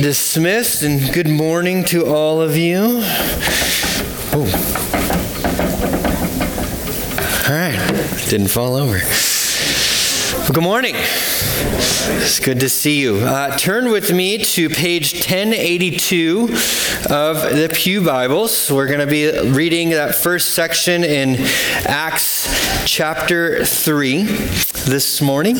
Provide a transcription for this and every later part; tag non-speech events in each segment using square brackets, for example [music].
Dismissed, and good morning to all of you. Oh. All right, didn't fall over. Well, good morning. It's good to see you. Uh, turn with me to page 1082 of the Pew Bibles. We're going to be reading that first section in Acts chapter 3 this morning.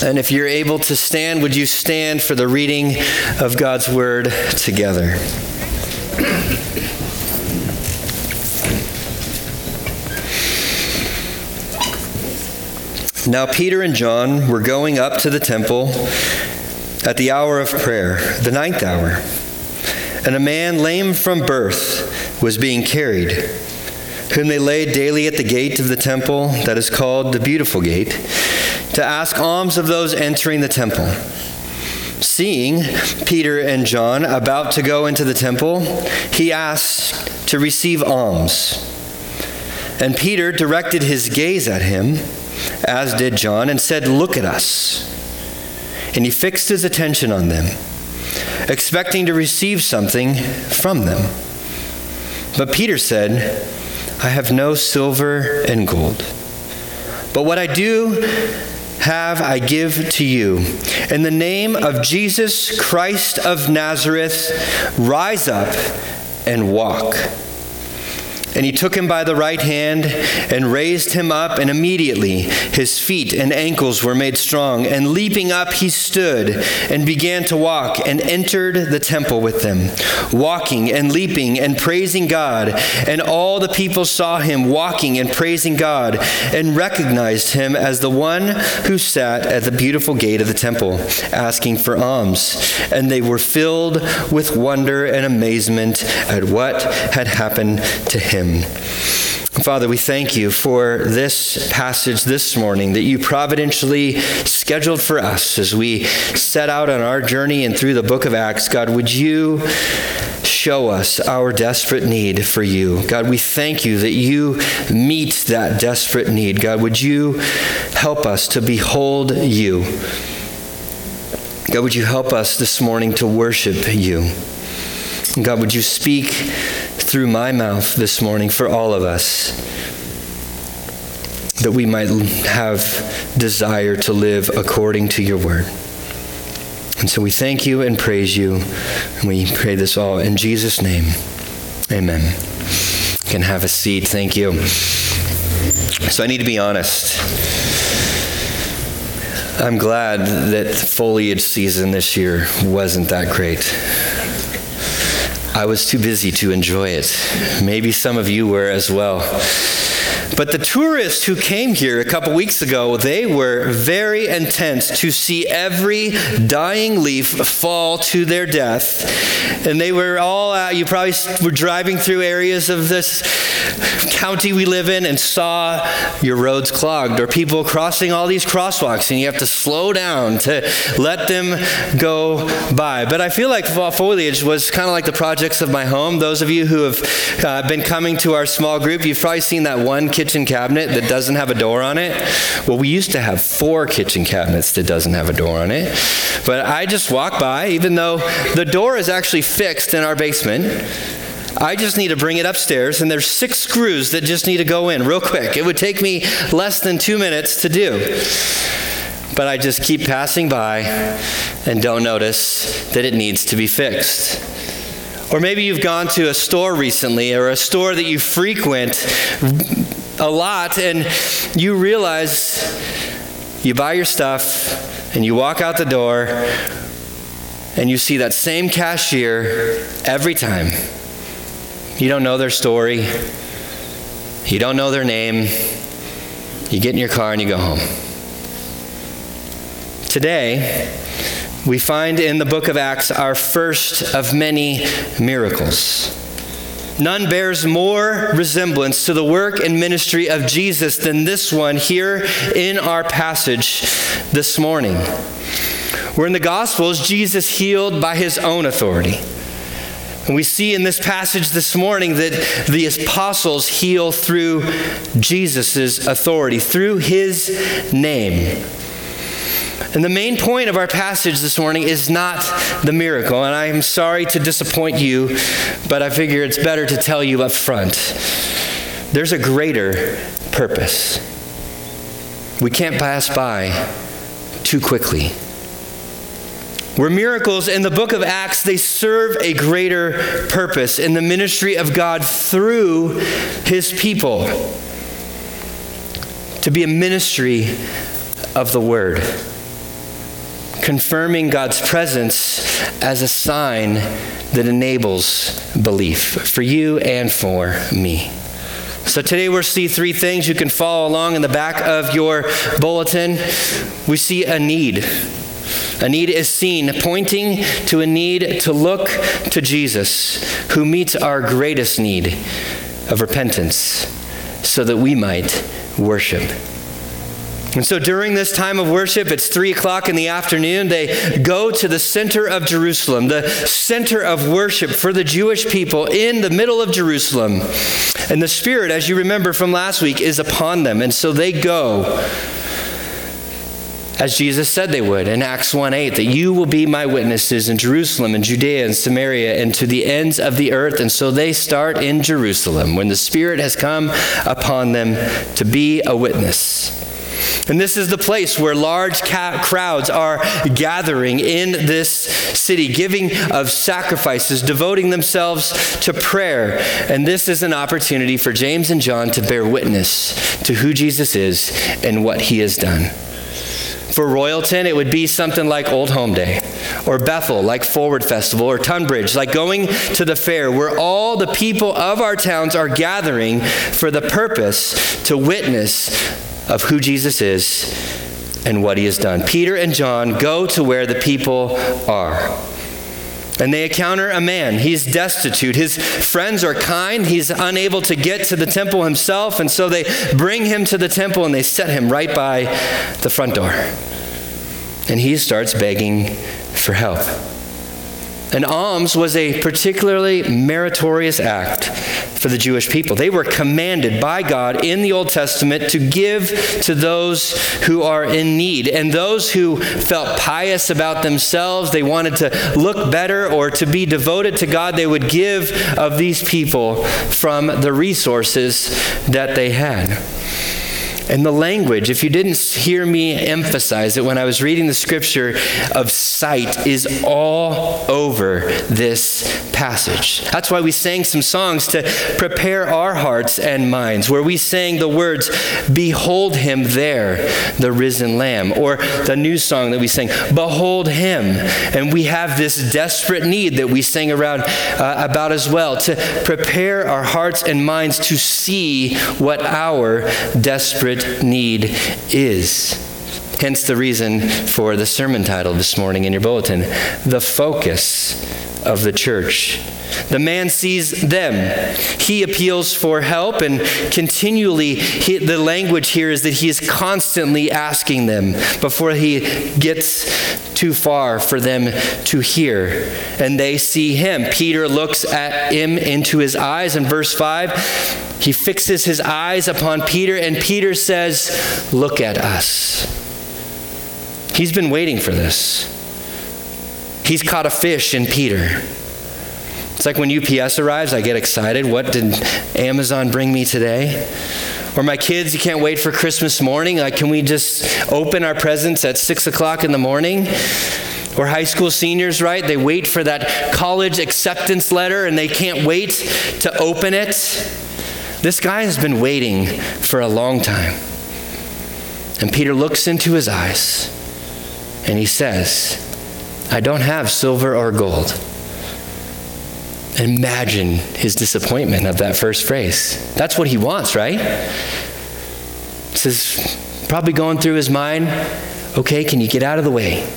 And if you're able to stand, would you stand for the reading of God's word together? Now, Peter and John were going up to the temple at the hour of prayer, the ninth hour, and a man lame from birth was being carried, whom they laid daily at the gate of the temple that is called the Beautiful Gate to ask alms of those entering the temple. Seeing Peter and John about to go into the temple, he asked to receive alms. And Peter directed his gaze at him, as did John, and said, Look at us. And he fixed his attention on them, expecting to receive something from them. But Peter said, I have no silver and gold. But what I do have I give to you. In the name of Jesus Christ of Nazareth, rise up and walk. And he took him by the right hand and raised him up, and immediately his feet and ankles were made strong. And leaping up, he stood and began to walk and entered the temple with them, walking and leaping and praising God. And all the people saw him walking and praising God and recognized him as the one who sat at the beautiful gate of the temple, asking for alms. And they were filled with wonder and amazement at what had happened to him him. Father, we thank you for this passage this morning that you providentially scheduled for us as we set out on our journey and through the book of Acts. God, would you show us our desperate need for you? God, we thank you that you meet that desperate need. God, would you help us to behold you? God, would you help us this morning to worship you? God, would you speak through my mouth this morning for all of us that we might have desire to live according to your word. And so we thank you and praise you, and we pray this all in Jesus' name. Amen. You can have a seat. Thank you. So I need to be honest. I'm glad that foliage season this year wasn't that great. I was too busy to enjoy it. Maybe some of you were as well. But the tourists who came here a couple weeks ago, they were very intense to see every dying leaf fall to their death. And they were all out, you probably were driving through areas of this county we live in and saw your roads clogged or people crossing all these crosswalks and you have to slow down to let them go by. But I feel like fall foliage was kind of like the projects of my home. Those of you who have uh, been coming to our small group, you've probably seen that one kitchen cabinet that doesn't have a door on it. Well, we used to have four kitchen cabinets that doesn't have a door on it. But I just walk by, even though the door is actually fixed in our basement. I just need to bring it upstairs, and there's six screws that just need to go in real quick. It would take me less than two minutes to do. But I just keep passing by and don't notice that it needs to be fixed. Or maybe you've gone to a store recently or a store that you frequent a lot, and you realize you buy your stuff and you walk out the door and you see that same cashier every time. You don't know their story, you don't know their name. You get in your car and you go home. Today, we find in the book of Acts our first of many miracles. None bears more resemblance to the work and ministry of Jesus than this one here in our passage this morning. Where in the Gospels, Jesus healed by his own authority. And we see in this passage this morning that the apostles heal through Jesus' authority, through his name. And the main point of our passage this morning is not the miracle. And I am sorry to disappoint you, but I figure it's better to tell you up front. There's a greater purpose. We can't pass by too quickly. Where miracles in the book of Acts, they serve a greater purpose in the ministry of God through his people to be a ministry of the word, confirming God's presence as a sign that enables belief for you and for me. So today we'll see three things. You can follow along in the back of your bulletin. We see a need. A need is seen, pointing to a need to look to Jesus, who meets our greatest need of repentance, so that we might worship. And so during this time of worship, it's three o'clock in the afternoon, they go to the center of Jerusalem, the center of worship for the Jewish people in the middle of Jerusalem. And the Spirit, as you remember from last week, is upon them. And so they go as Jesus said they would in Acts 1 8, that you will be my witnesses in Jerusalem and Judea and Samaria and to the ends of the earth. And so they start in Jerusalem when the Spirit has come upon them to be a witness. And this is the place where large crowds are gathering in this city, giving of sacrifices, devoting themselves to prayer. And this is an opportunity for James and John to bear witness to who Jesus is and what he has done. For Royalton, it would be something like Old Home Day, or Bethel, like Forward Festival, or Tunbridge, like going to the fair, where all the people of our towns are gathering for the purpose to witness of who Jesus is and what he has done. Peter and John go to where the people are. And they encounter a man. He's destitute. His friends are kind. He's unable to get to the temple himself. And so they bring him to the temple and they set him right by the front door. And he starts begging for help. And alms was a particularly meritorious act for the Jewish people. They were commanded by God in the Old Testament to give to those who are in need. And those who felt pious about themselves, they wanted to look better or to be devoted to God, they would give of these people from the resources that they had. And the language, if you didn't hear me emphasize it when I was reading the scripture of sight, is all over this passage. That's why we sang some songs to prepare our hearts and minds, where we sang the words, Behold him there, the risen lamb, or the new song that we sang, Behold him. And we have this desperate need that we sing around uh, about as well to prepare our hearts and minds to see what our desperate need is. Hence the reason for the sermon title this morning in your bulletin The Focus of the Church. The man sees them. He appeals for help, and continually, he, the language here is that he is constantly asking them before he gets too far for them to hear. And they see him. Peter looks at him into his eyes in verse 5 he fixes his eyes upon Peter, and Peter says, Look at us. He's been waiting for this. He's caught a fish in Peter. It's like when UPS arrives, I get excited. What did Amazon bring me today? Or my kids, you can't wait for Christmas morning. Like, can we just open our presents at six o'clock in the morning? Or high school seniors, right? They wait for that college acceptance letter and they can't wait to open it. This guy has been waiting for a long time. And Peter looks into his eyes and he says, I don't have silver or gold. Imagine his disappointment of that first phrase. That's what he wants, right? This is probably going through his mind okay, can you get out of the way?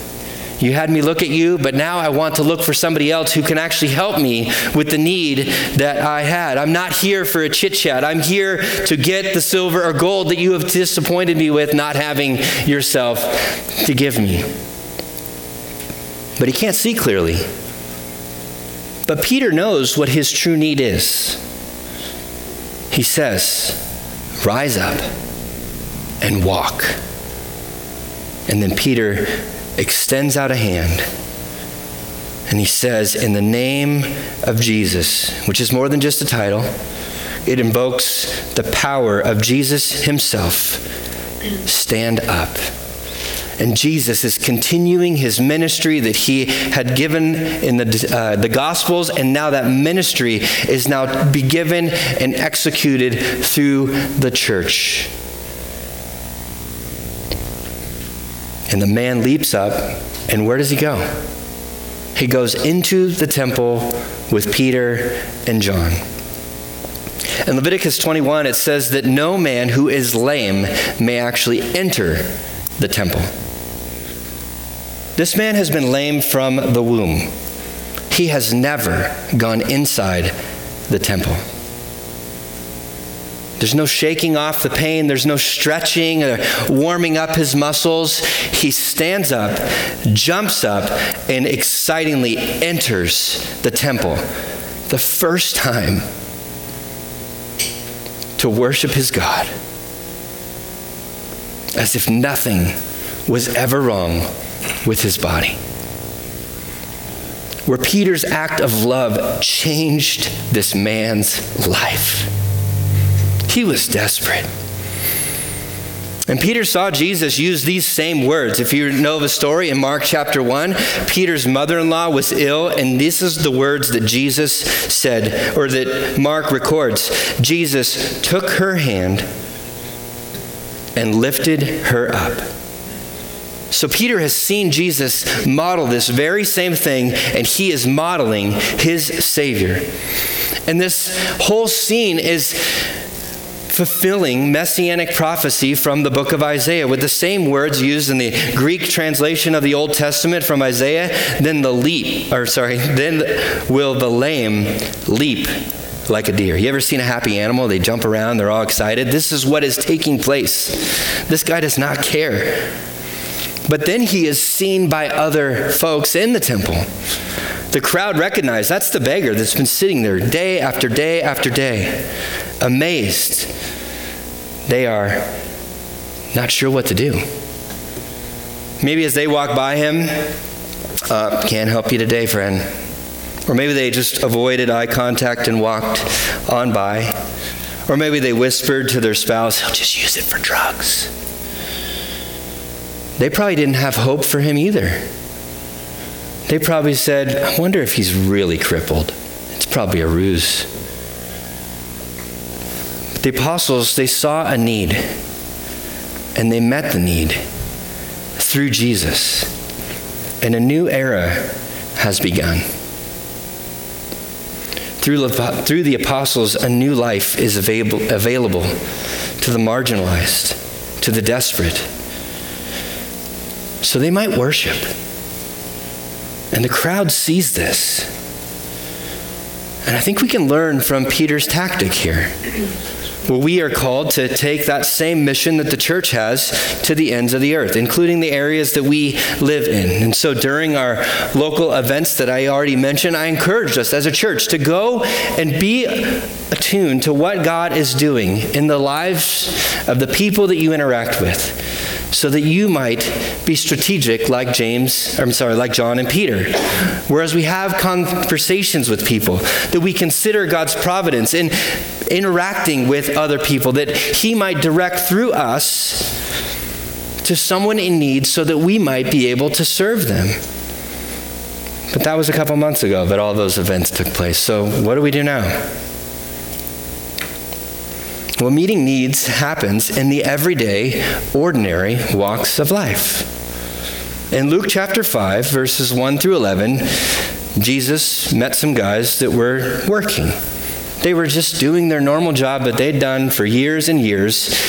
You had me look at you, but now I want to look for somebody else who can actually help me with the need that I had. I'm not here for a chit chat. I'm here to get the silver or gold that you have disappointed me with not having yourself to give me. But he can't see clearly. But Peter knows what his true need is. He says, Rise up and walk. And then Peter extends out a hand and he says, In the name of Jesus, which is more than just a title, it invokes the power of Jesus himself. Stand up. And Jesus is continuing his ministry that he had given in the, uh, the Gospels, and now that ministry is now be given and executed through the church. And the man leaps up, and where does he go? He goes into the temple with Peter and John. In Leviticus 21, it says that no man who is lame may actually enter the temple. This man has been lame from the womb. He has never gone inside the temple. There's no shaking off the pain. There's no stretching or warming up his muscles. He stands up, jumps up, and excitingly enters the temple. The first time to worship his God. As if nothing was ever wrong with his body. Where Peter's act of love changed this man's life. He was desperate. And Peter saw Jesus use these same words. If you know the story in Mark chapter 1, Peter's mother in law was ill, and this is the words that Jesus said, or that Mark records. Jesus took her hand and lifted her up. So Peter has seen Jesus model this very same thing, and he is modeling his Savior. And this whole scene is fulfilling messianic prophecy from the book of Isaiah with the same words used in the Greek translation of the Old Testament from Isaiah. Then the leap, or sorry, then will the lame leap like a deer. You ever seen a happy animal? They jump around, they're all excited. This is what is taking place. This guy does not care. But then he is seen by other folks in the temple. The crowd recognized that's the beggar that's been sitting there day after day after day, amazed. They are not sure what to do. Maybe as they walk by him, uh, can't help you today, friend. Or maybe they just avoided eye contact and walked on by. Or maybe they whispered to their spouse, he'll just use it for drugs. They probably didn't have hope for him either. They probably said, I wonder if he's really crippled. It's probably a ruse. The apostles, they saw a need, and they met the need through Jesus. And a new era has begun. Through, through the apostles, a new life is available, available to the marginalized, to the desperate. So they might worship. And the crowd sees this. And I think we can learn from Peter's tactic here. Well, we are called to take that same mission that the church has to the ends of the earth, including the areas that we live in. And so during our local events that I already mentioned, I encouraged us as a church to go and be attuned to what God is doing in the lives of the people that you interact with so that you might be strategic like James, I'm sorry, like John and Peter. Whereas we have conversations with people, that we consider God's providence in interacting with other people, that He might direct through us to someone in need so that we might be able to serve them. But that was a couple months ago that all those events took place. So what do we do now? Well, meeting needs happens in the everyday, ordinary walks of life. In Luke chapter 5, verses 1 through 11, Jesus met some guys that were working. They were just doing their normal job that they'd done for years and years,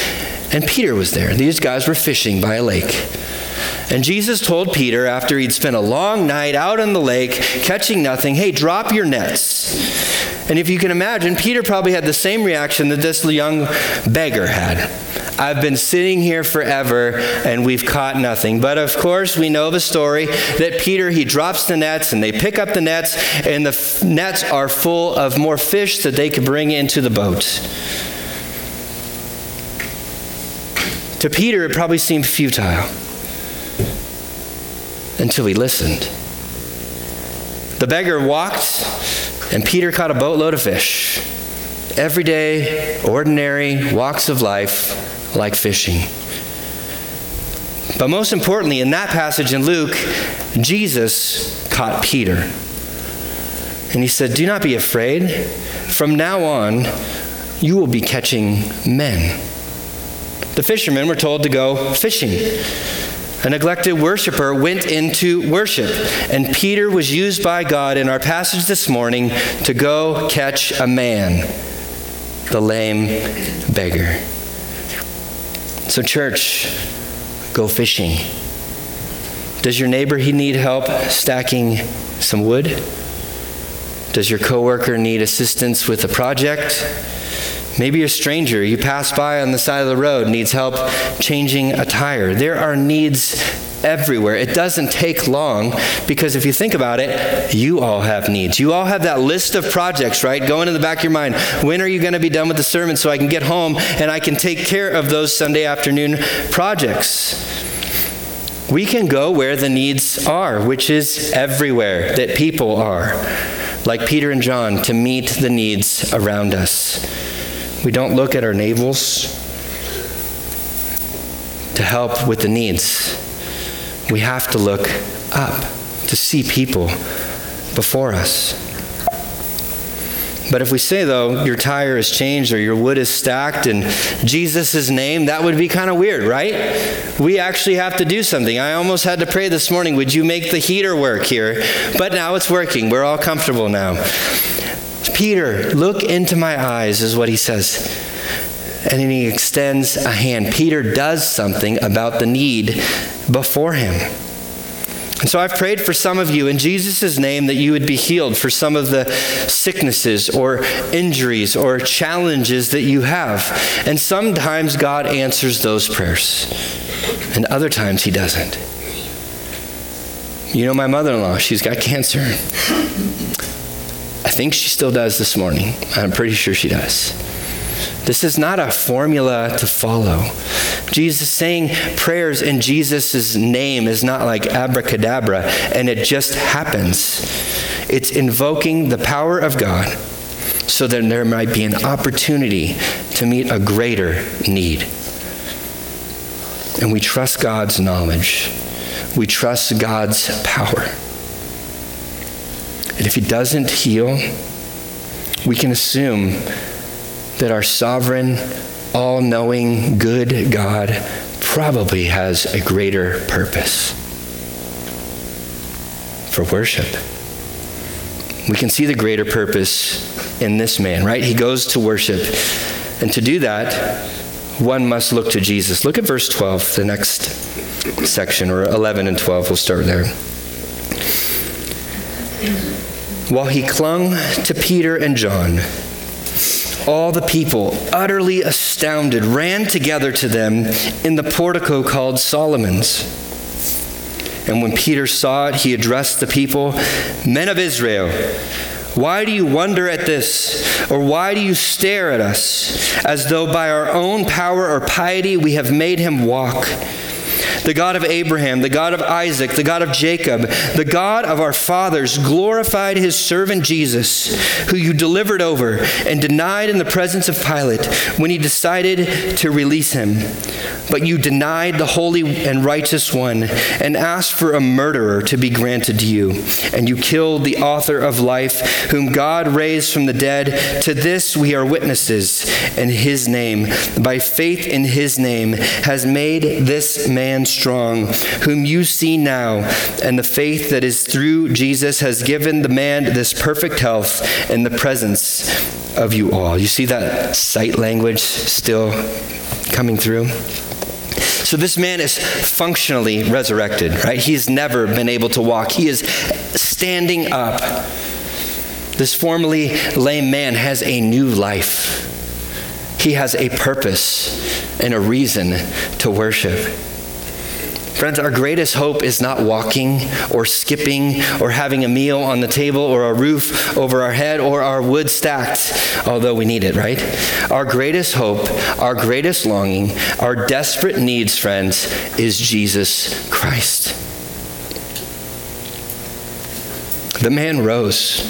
and Peter was there. These guys were fishing by a lake. And Jesus told Peter, after he'd spent a long night out on the lake catching nothing, hey, drop your nets. And if you can imagine, Peter probably had the same reaction that this young beggar had. I've been sitting here forever and we've caught nothing. But of course, we know the story that Peter, he drops the nets and they pick up the nets, and the f- nets are full of more fish that they could bring into the boat. To Peter, it probably seemed futile. until he listened. The beggar walked, and Peter caught a boatload of fish. Everyday, ordinary walks of life like fishing. But most importantly, in that passage in Luke, Jesus caught Peter. And he said, Do not be afraid. From now on, you will be catching men. The fishermen were told to go fishing. A neglected worshiper went into worship, and Peter was used by God in our passage this morning to go catch a man, the lame beggar. So, church, go fishing. Does your neighbor he need help stacking some wood? Does your coworker need assistance with a project? Maybe a stranger you pass by on the side of the road needs help changing a tire. There are needs everywhere. It doesn't take long because if you think about it, you all have needs. You all have that list of projects, right? Going in the back of your mind. When are you going to be done with the sermon so I can get home and I can take care of those Sunday afternoon projects? We can go where the needs are, which is everywhere that people are, like Peter and John, to meet the needs around us. We don't look at our navels to help with the needs. We have to look up to see people before us. But if we say, though, your tire is changed or your wood is stacked in Jesus' name, that would be kind of weird, right? We actually have to do something. I almost had to pray this morning, would you make the heater work here? But now it's working. We're all comfortable now. Peter, look into my eyes, is what he says. And then he extends a hand. Peter does something about the need before him. And so I've prayed for some of you in Jesus' name that you would be healed for some of the sicknesses or injuries or challenges that you have. And sometimes God answers those prayers, and other times He doesn't. You know, my mother in law, she's got cancer. I think she still does this morning. I'm pretty sure she does. This is not a formula to follow. Jesus saying prayers in Jesus' name is not like abracadabra and it just happens. It's invoking the power of God so that there might be an opportunity to meet a greater need. And we trust God's knowledge, we trust God's power. And if He doesn't heal, we can assume that our sovereign, all knowing, good God probably has a greater purpose for worship. We can see the greater purpose in this man, right? He goes to worship. And to do that, one must look to Jesus. Look at verse 12, the next section, or 11 and 12. We'll start there. While he clung to Peter and John, all the people, utterly astounded, ran together to them in the portico called Solomon's. And when Peter saw it, he addressed the people Men of Israel, why do you wonder at this? Or why do you stare at us as though by our own power or piety we have made him walk? The God of Abraham, the God of Isaac, the God of Jacob, the God of our fathers, glorified his servant Jesus, who you delivered over and denied in the presence of Pilate when he decided to release him. But you denied the holy and righteous one and asked for a murderer to be granted to you. And you killed the author of life, whom God raised from the dead. To this we are witnesses, and his name, by faith in his name, has made this man strong, whom you see now, and the faith that is through Jesus has given the man this perfect health in the presence of you all. You see that sight language still coming through? So this man is functionally resurrected, right? He's never been able to walk. He is standing up. This formerly lame man has a new life. He has a purpose and a reason to worship. Friends, our greatest hope is not walking or skipping or having a meal on the table or a roof over our head or our wood stacked, although we need it, right? Our greatest hope, our greatest longing, our desperate needs, friends, is Jesus Christ. The man rose.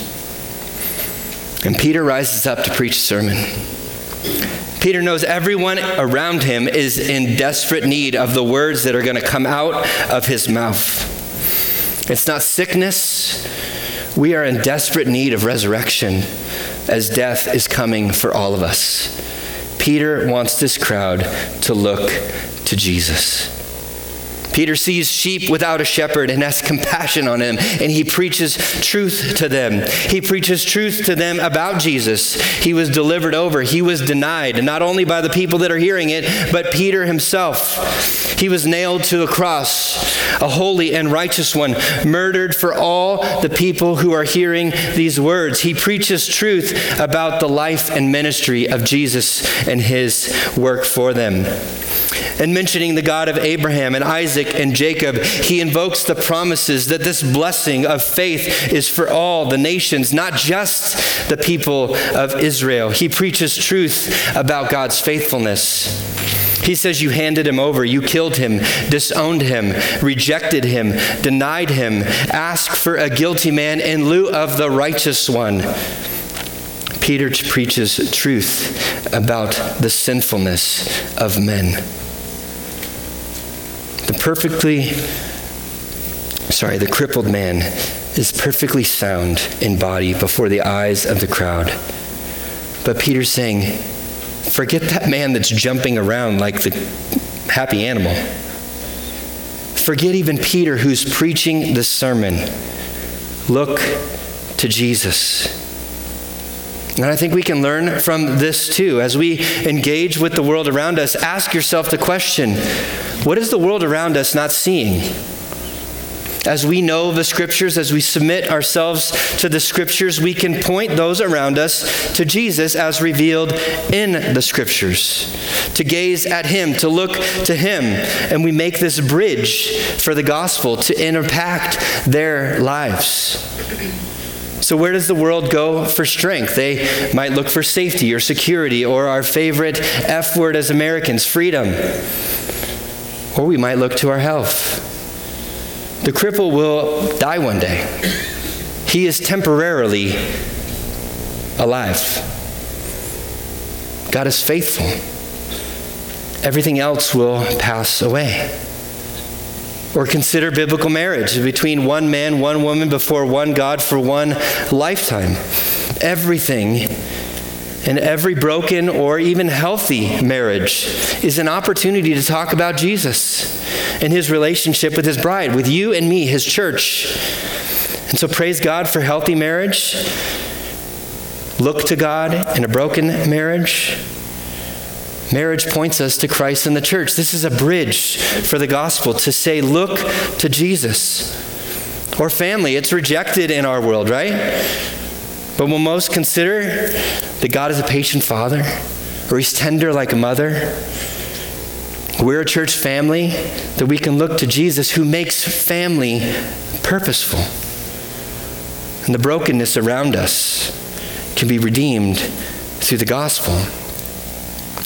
And Peter rises up to preach a sermon. Peter knows everyone around him is in desperate need of the words that are going to come out of his mouth. It's not sickness. We are in desperate need of resurrection as death is coming for all of us. Peter wants this crowd to look to Jesus. Peter sees sheep without a shepherd and has compassion on them, and he preaches truth to them. He preaches truth to them about Jesus. He was delivered over, he was denied, not only by the people that are hearing it, but Peter himself. He was nailed to a cross, a holy and righteous one, murdered for all the people who are hearing these words. He preaches truth about the life and ministry of Jesus and his work for them and mentioning the God of Abraham and Isaac and Jacob, he invokes the promises that this blessing of faith is for all the nations, not just the people of Israel. He preaches truth about God's faithfulness. He says, You handed him over, you killed him, disowned him, rejected him, denied him, asked for a guilty man in lieu of the righteous one. Peter preaches truth about the sinfulness of men perfectly, sorry, the crippled man is perfectly sound in body before the eyes of the crowd. But Peter's saying, forget that man that's jumping around like the happy animal. Forget even Peter who's preaching the sermon. Look to Jesus. And I think we can learn from this too. As we engage with the world around us, ask yourself the question what is the world around us not seeing? As we know the scriptures, as we submit ourselves to the scriptures, we can point those around us to Jesus as revealed in the scriptures, to gaze at him, to look to him. And we make this bridge for the gospel to impact their lives. So, where does the world go for strength? They might look for safety or security or our favorite F word as Americans, freedom. Or we might look to our health. The cripple will die one day. He is temporarily alive. God is faithful. Everything else will pass away. Or consider biblical marriage between one man, one woman, before one God for one lifetime. Everything and every broken or even healthy marriage is an opportunity to talk about Jesus and his relationship with his bride, with you and me, his church. And so praise God for healthy marriage. Look to God in a broken marriage. Marriage points us to Christ and the church. This is a bridge for the gospel to say, look to Jesus. Or family, it's rejected in our world, right? But we'll most consider that God is a patient father, or he's tender like a mother. We're a church family that we can look to Jesus who makes family purposeful. And the brokenness around us can be redeemed through the gospel.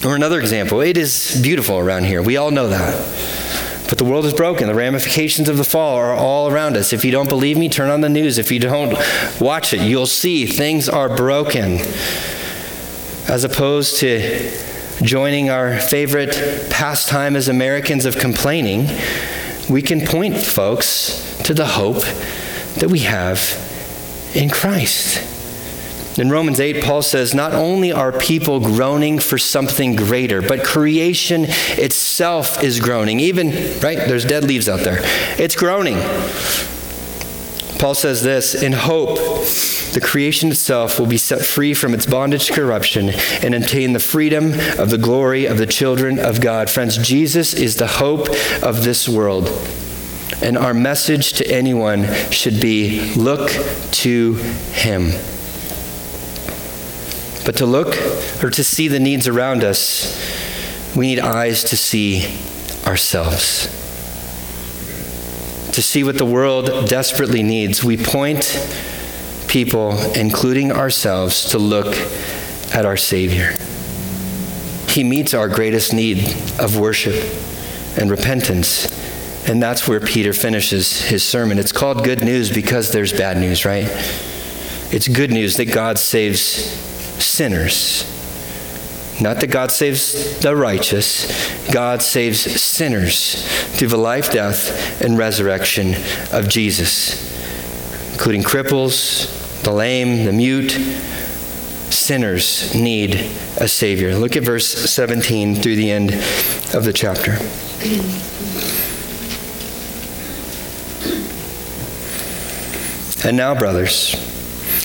Or another example, it is beautiful around here. We all know that. But the world is broken. The ramifications of the fall are all around us. If you don't believe me, turn on the news. If you don't watch it, you'll see things are broken. As opposed to joining our favorite pastime as Americans of complaining, we can point folks to the hope that we have in Christ. In Romans 8, Paul says, Not only are people groaning for something greater, but creation itself is groaning. Even, right, there's dead leaves out there. It's groaning. Paul says this In hope, the creation itself will be set free from its bondage to corruption and obtain the freedom of the glory of the children of God. Friends, Jesus is the hope of this world. And our message to anyone should be look to him. But to look or to see the needs around us, we need eyes to see ourselves. To see what the world desperately needs, we point people, including ourselves, to look at our Savior. He meets our greatest need of worship and repentance And that's where Peter finishes his sermon. It's called good news because there's bad news, right? It's good news that God saves sinners. Not that God saves the righteous, God saves sinners through the life, death, and resurrection of Jesus, including cripples, the lame, the mute. Sinners need a Savior. Look at verse 17 through the end of the chapter. And now, brothers,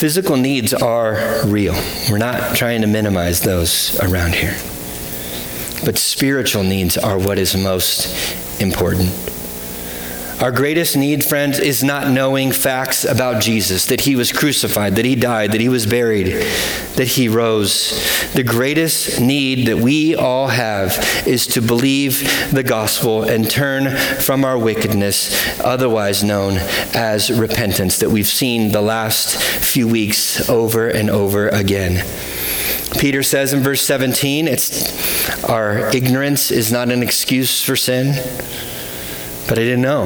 Physical needs are real. We're not trying to minimize those around here. But spiritual needs are what is most important. Our greatest need, friends, is not knowing facts about Jesus that he was crucified, that he died, that he was buried, that he rose. The greatest need that we all have is to believe the gospel and turn from our wickedness, otherwise known as repentance, that we've seen the last few weeks over and over again. Peter says in verse 17, it's our ignorance is not an excuse for sin but I didn't know,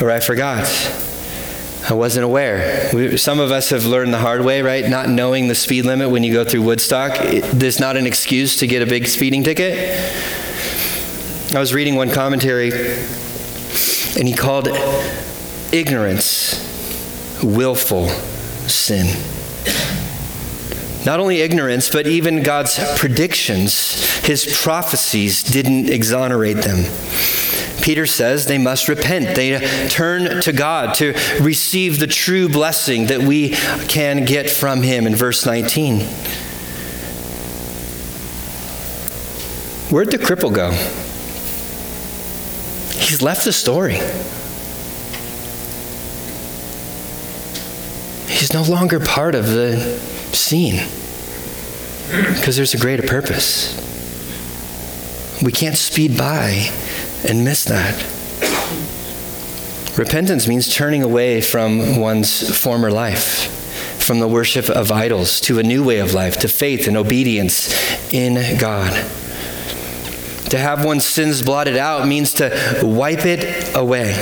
or I forgot. I wasn't aware. We, some of us have learned the hard way, right? Not knowing the speed limit when you go through Woodstock. there's not an excuse to get a big speeding ticket. I was reading one commentary, and he called ignorance willful sin. Not only ignorance, but even God's predictions, his prophecies didn't exonerate them. Peter says they must repent. They turn to God to receive the true blessing that we can get from Him in verse 19. Where'd the cripple go? He's left the story. He's no longer part of the scene because there's a greater purpose. We can't speed by and miss that. Repentance means turning away from one's former life, from the worship of idols, to a new way of life, to faith and obedience in God. To have one's sins blotted out means to wipe it away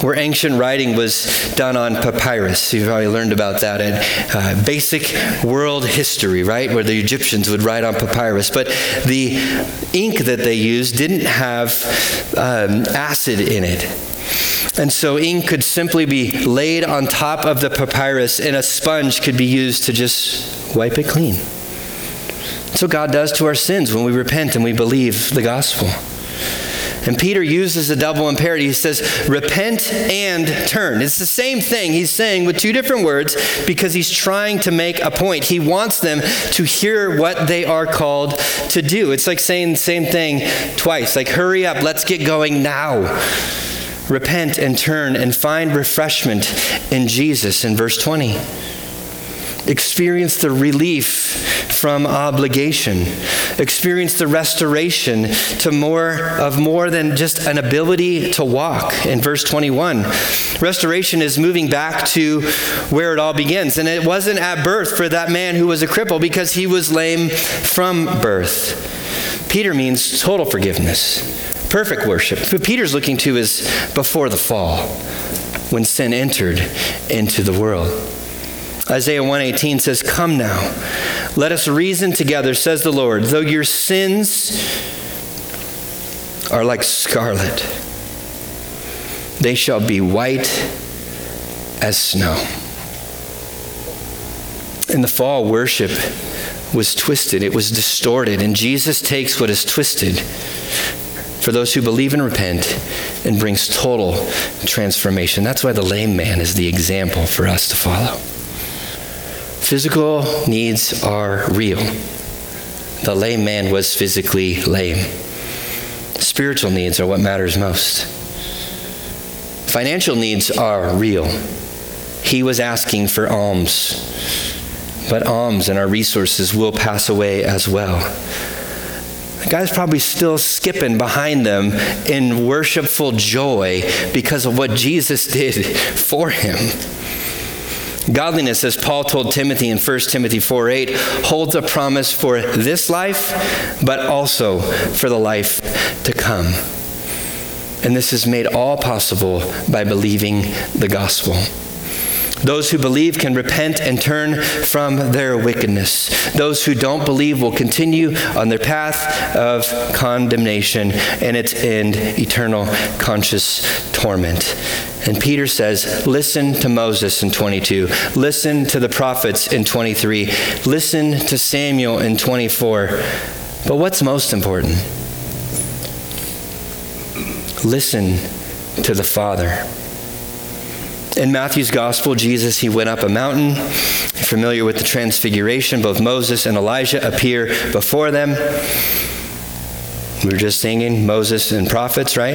where ancient writing was done on papyrus. You've probably learned about that in uh, basic world history, right? Where the Egyptians would write on papyrus. But the ink that they used didn't have um, acid in it. And so ink could simply be laid on top of the papyrus, and a sponge could be used to just wipe it clean. That's what God does to our sins when we repent and we believe the gospel. And Peter uses a double imperative. He says, repent and turn. It's the same thing he's saying with two different words because he's trying to make a point. He wants them to hear what they are called to do. It's like saying the same thing twice like, hurry up, let's get going now. Repent and turn and find refreshment in Jesus in verse 20 experience the relief from obligation. Experience the restoration to more of more than just an ability to walk in verse 21. Restoration is moving back to where it all begins. And it wasn't at birth for that man who was a cripple because he was lame from birth. Peter means total forgiveness, perfect worship. What Peter's looking to is before the fall, when sin entered into the world. Isaiah 118 says, Come now, let us reason together, says the Lord. Though your sins are like scarlet, they shall be white as snow. In the fall, worship was twisted, it was distorted, and Jesus takes what is twisted for those who believe and repent and brings total transformation. That's why the lame man is the example for us to follow. Physical needs are real. The lame man was physically lame. Spiritual needs are what matters most. Financial needs are real. He was asking for alms, but alms and our resources will pass away as well. The guy's probably still skipping behind them in worshipful joy because of what Jesus did [laughs] for him. Godliness, as Paul told Timothy in 1 Timothy 4 8, holds a promise for this life, but also for the life to come. And this is made all possible by believing the gospel. Those who believe can repent and turn from their wickedness. Those who don't believe will continue on their path of condemnation and its end, eternal conscious torment. And Peter says, Listen to Moses in 22. Listen to the prophets in 23. Listen to Samuel in 24. But what's most important? Listen to the Father. In Matthew's gospel, Jesus, he went up a mountain. Familiar with the transfiguration, both Moses and Elijah appear before them. We were just singing Moses and prophets, right?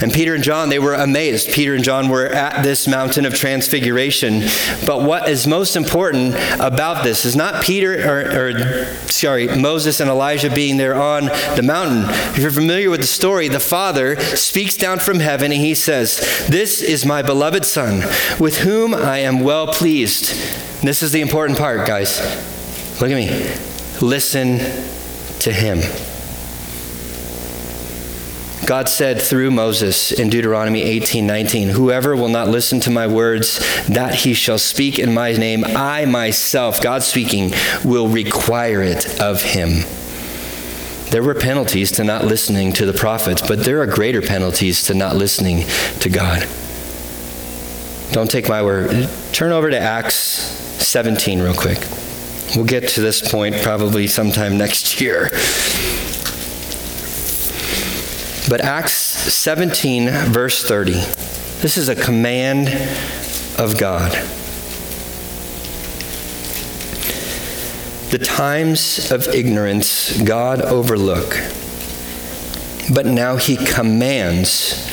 And Peter and John, they were amazed. Peter and John were at this mountain of transfiguration. But what is most important about this is not Peter, or, or, sorry, Moses and Elijah being there on the mountain. If you're familiar with the story, the Father speaks down from heaven and he says, This is my beloved Son, with whom I am well pleased. this is the important part, guys. Look at me. Listen to him. God said through Moses in Deuteronomy 18 19, Whoever will not listen to my words, that he shall speak in my name, I myself, God speaking, will require it of him. There were penalties to not listening to the prophets, but there are greater penalties to not listening to God. Don't take my word. Turn over to Acts 17 real quick. We'll get to this point probably sometime next year. But Acts 17, verse 30, this is a command of God. The times of ignorance God overlook, but now he commands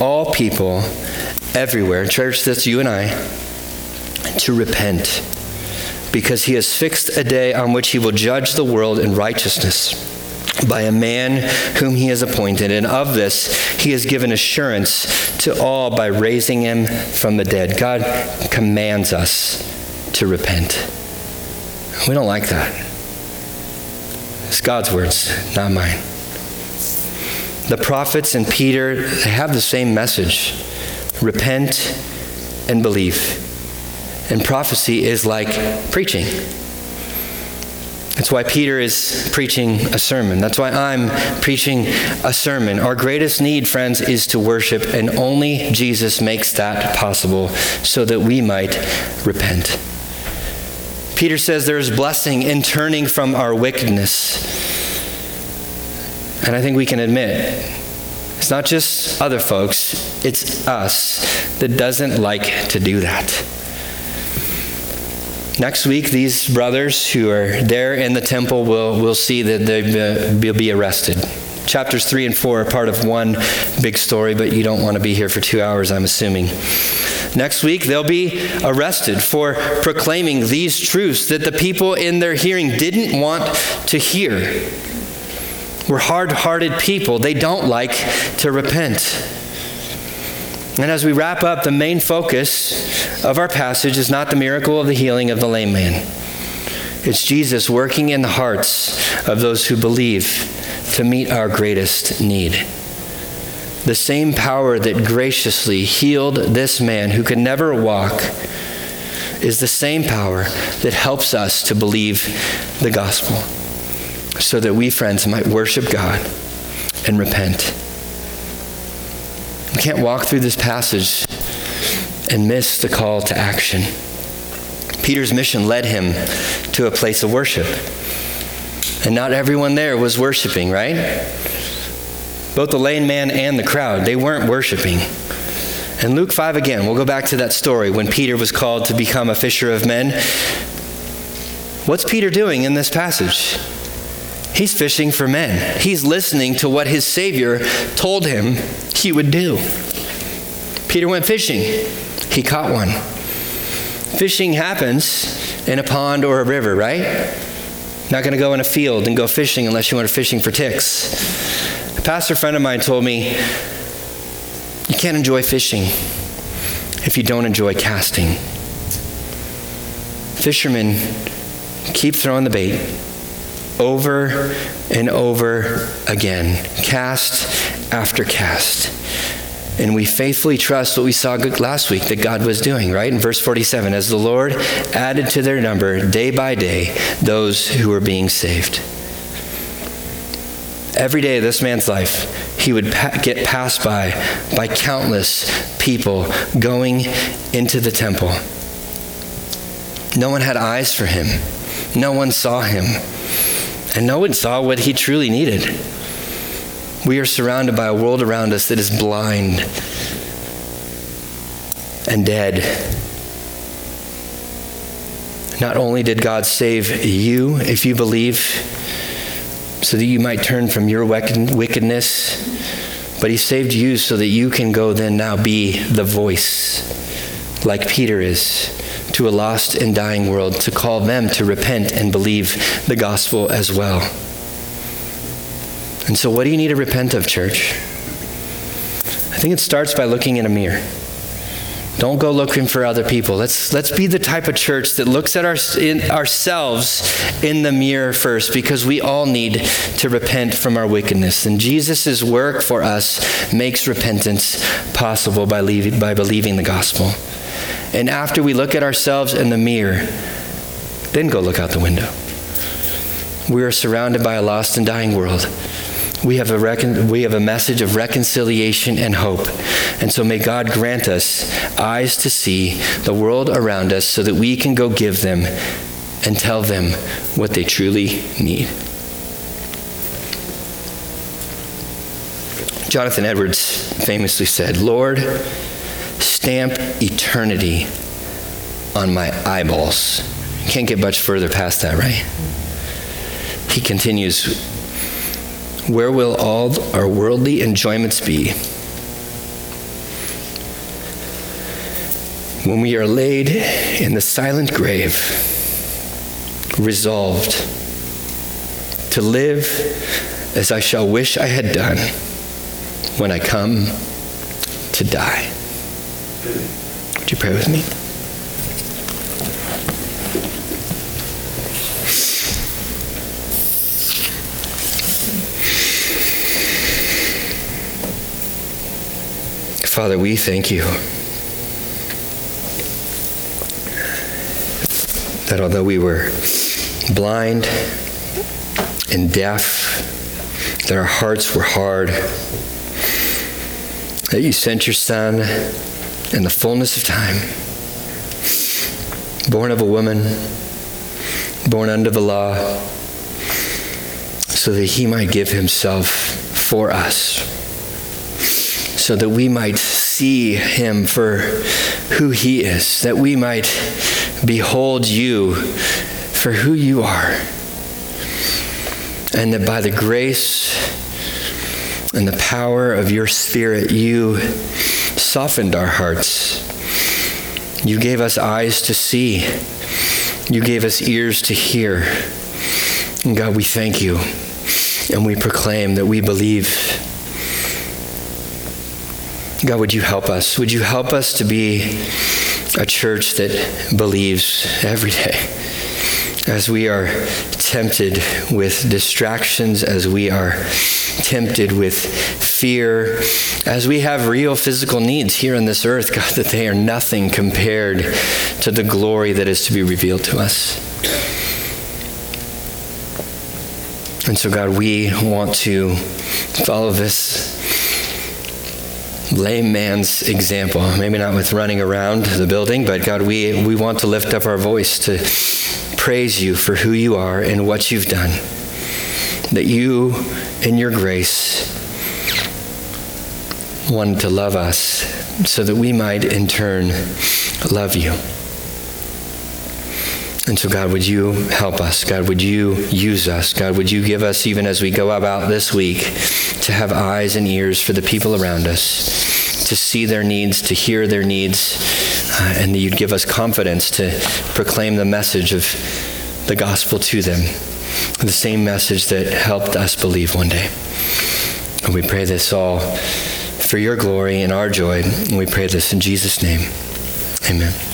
all people everywhere, church, that's you and I, to repent, because he has fixed a day on which he will judge the world in righteousness by a man whom he has appointed. And of this he has given assurance to all by raising him from the dead. God commands us to repent. We don't like that. It's God's words, not mine. The prophets and Peter they have the same message repent and believe. And prophecy is like preaching. That's why Peter is preaching a sermon. That's why I'm preaching a sermon. Our greatest need, friends, is to worship, and only Jesus makes that possible so that we might repent. Peter says there is blessing in turning from our wickedness. And I think we can admit it's not just other folks, it's us that doesn't like to do that. Next week, these brothers who are there in the temple will, will see that they uh, will be arrested. Chapters 3 and 4 are part of one big story, but you don't want to be here for two hours, I'm assuming. Next week, they'll be arrested for proclaiming these truths that the people in their hearing didn't want to hear. We're hard hearted people. They don't like to repent. And as we wrap up, the main focus of our passage is not the miracle of the healing of the lame man. It's Jesus working in the hearts of those who believe to meet our greatest need. The same power that graciously healed this man who could never walk is the same power that helps us to believe the gospel so that we, friends, might worship God and repent. We can't walk through this passage and miss the call to action. Peter's mission led him to a place of worship. And not everyone there was worshiping, right? Both the lame man and the crowd, they weren't worshiping. And Luke 5 again, we'll go back to that story when Peter was called to become a fisher of men. What's Peter doing in this passage? He's fishing for men. He's listening to what his Savior told him he would do. Peter went fishing, he caught one. Fishing happens in a pond or a river, right? Not going to go in a field and go fishing unless you want to fishing for ticks. A pastor friend of mine told me, You can't enjoy fishing if you don't enjoy casting. Fishermen keep throwing the bait over and over again, cast after cast. And we faithfully trust what we saw last week that God was doing, right? In verse 47, as the Lord added to their number day by day those who were being saved. Every day of this man's life, he would pa- get passed by by countless people going into the temple. No one had eyes for him. No one saw him. And no one saw what he truly needed. We are surrounded by a world around us that is blind and dead. Not only did God save you if you believe, so that you might turn from your wickedness, but He saved you so that you can go then now be the voice, like Peter is, to a lost and dying world, to call them to repent and believe the gospel as well. And so, what do you need to repent of, church? I think it starts by looking in a mirror. Don't go looking for other people. Let's, let's be the type of church that looks at our, in, ourselves in the mirror first because we all need to repent from our wickedness. And Jesus' work for us makes repentance possible by, leave, by believing the gospel. And after we look at ourselves in the mirror, then go look out the window. We are surrounded by a lost and dying world we have a recon- we have a message of reconciliation and hope. And so may God grant us eyes to see the world around us so that we can go give them and tell them what they truly need. Jonathan Edwards famously said, Lord, stamp eternity on my eyeballs. Can't get much further past that, right? He continues, where will all our worldly enjoyments be? When we are laid in the silent grave, resolved to live as I shall wish I had done when I come to die. Would you pray with me? Father, we thank you that although we were blind and deaf, that our hearts were hard, that you sent your Son in the fullness of time, born of a woman, born under the law, so that he might give himself for us so that we might see him for who he is, that we might behold you for who you are, and that by the grace and the power of your Spirit, you softened our hearts. You gave us eyes to see. You gave us ears to hear. And God, we thank you and we proclaim that we believe. God, would you help us? Would you help us to be a church that believes every day? As we are tempted with distractions, as we are tempted with fear, as we have real physical needs here on this earth, God, that they are nothing compared to the glory that is to be revealed to us. And so, God, we want to follow this lame man's example. Maybe not with running around the building, but God, we, we want to lift up our voice to praise you for who you are and what you've done. That you, in your grace, wanted to love us so that we might in turn love you. And so, God, would you help us? God, would you use us? God, would you give us, even as we go about this week, to have eyes and ears for the people around us, to see their needs, to hear their needs, Uh, and that you'd give us confidence to proclaim the message of the gospel to them, the same message that helped us believe one day. And we pray this all for your glory and our joy, and we pray this in Jesus' name. Amen.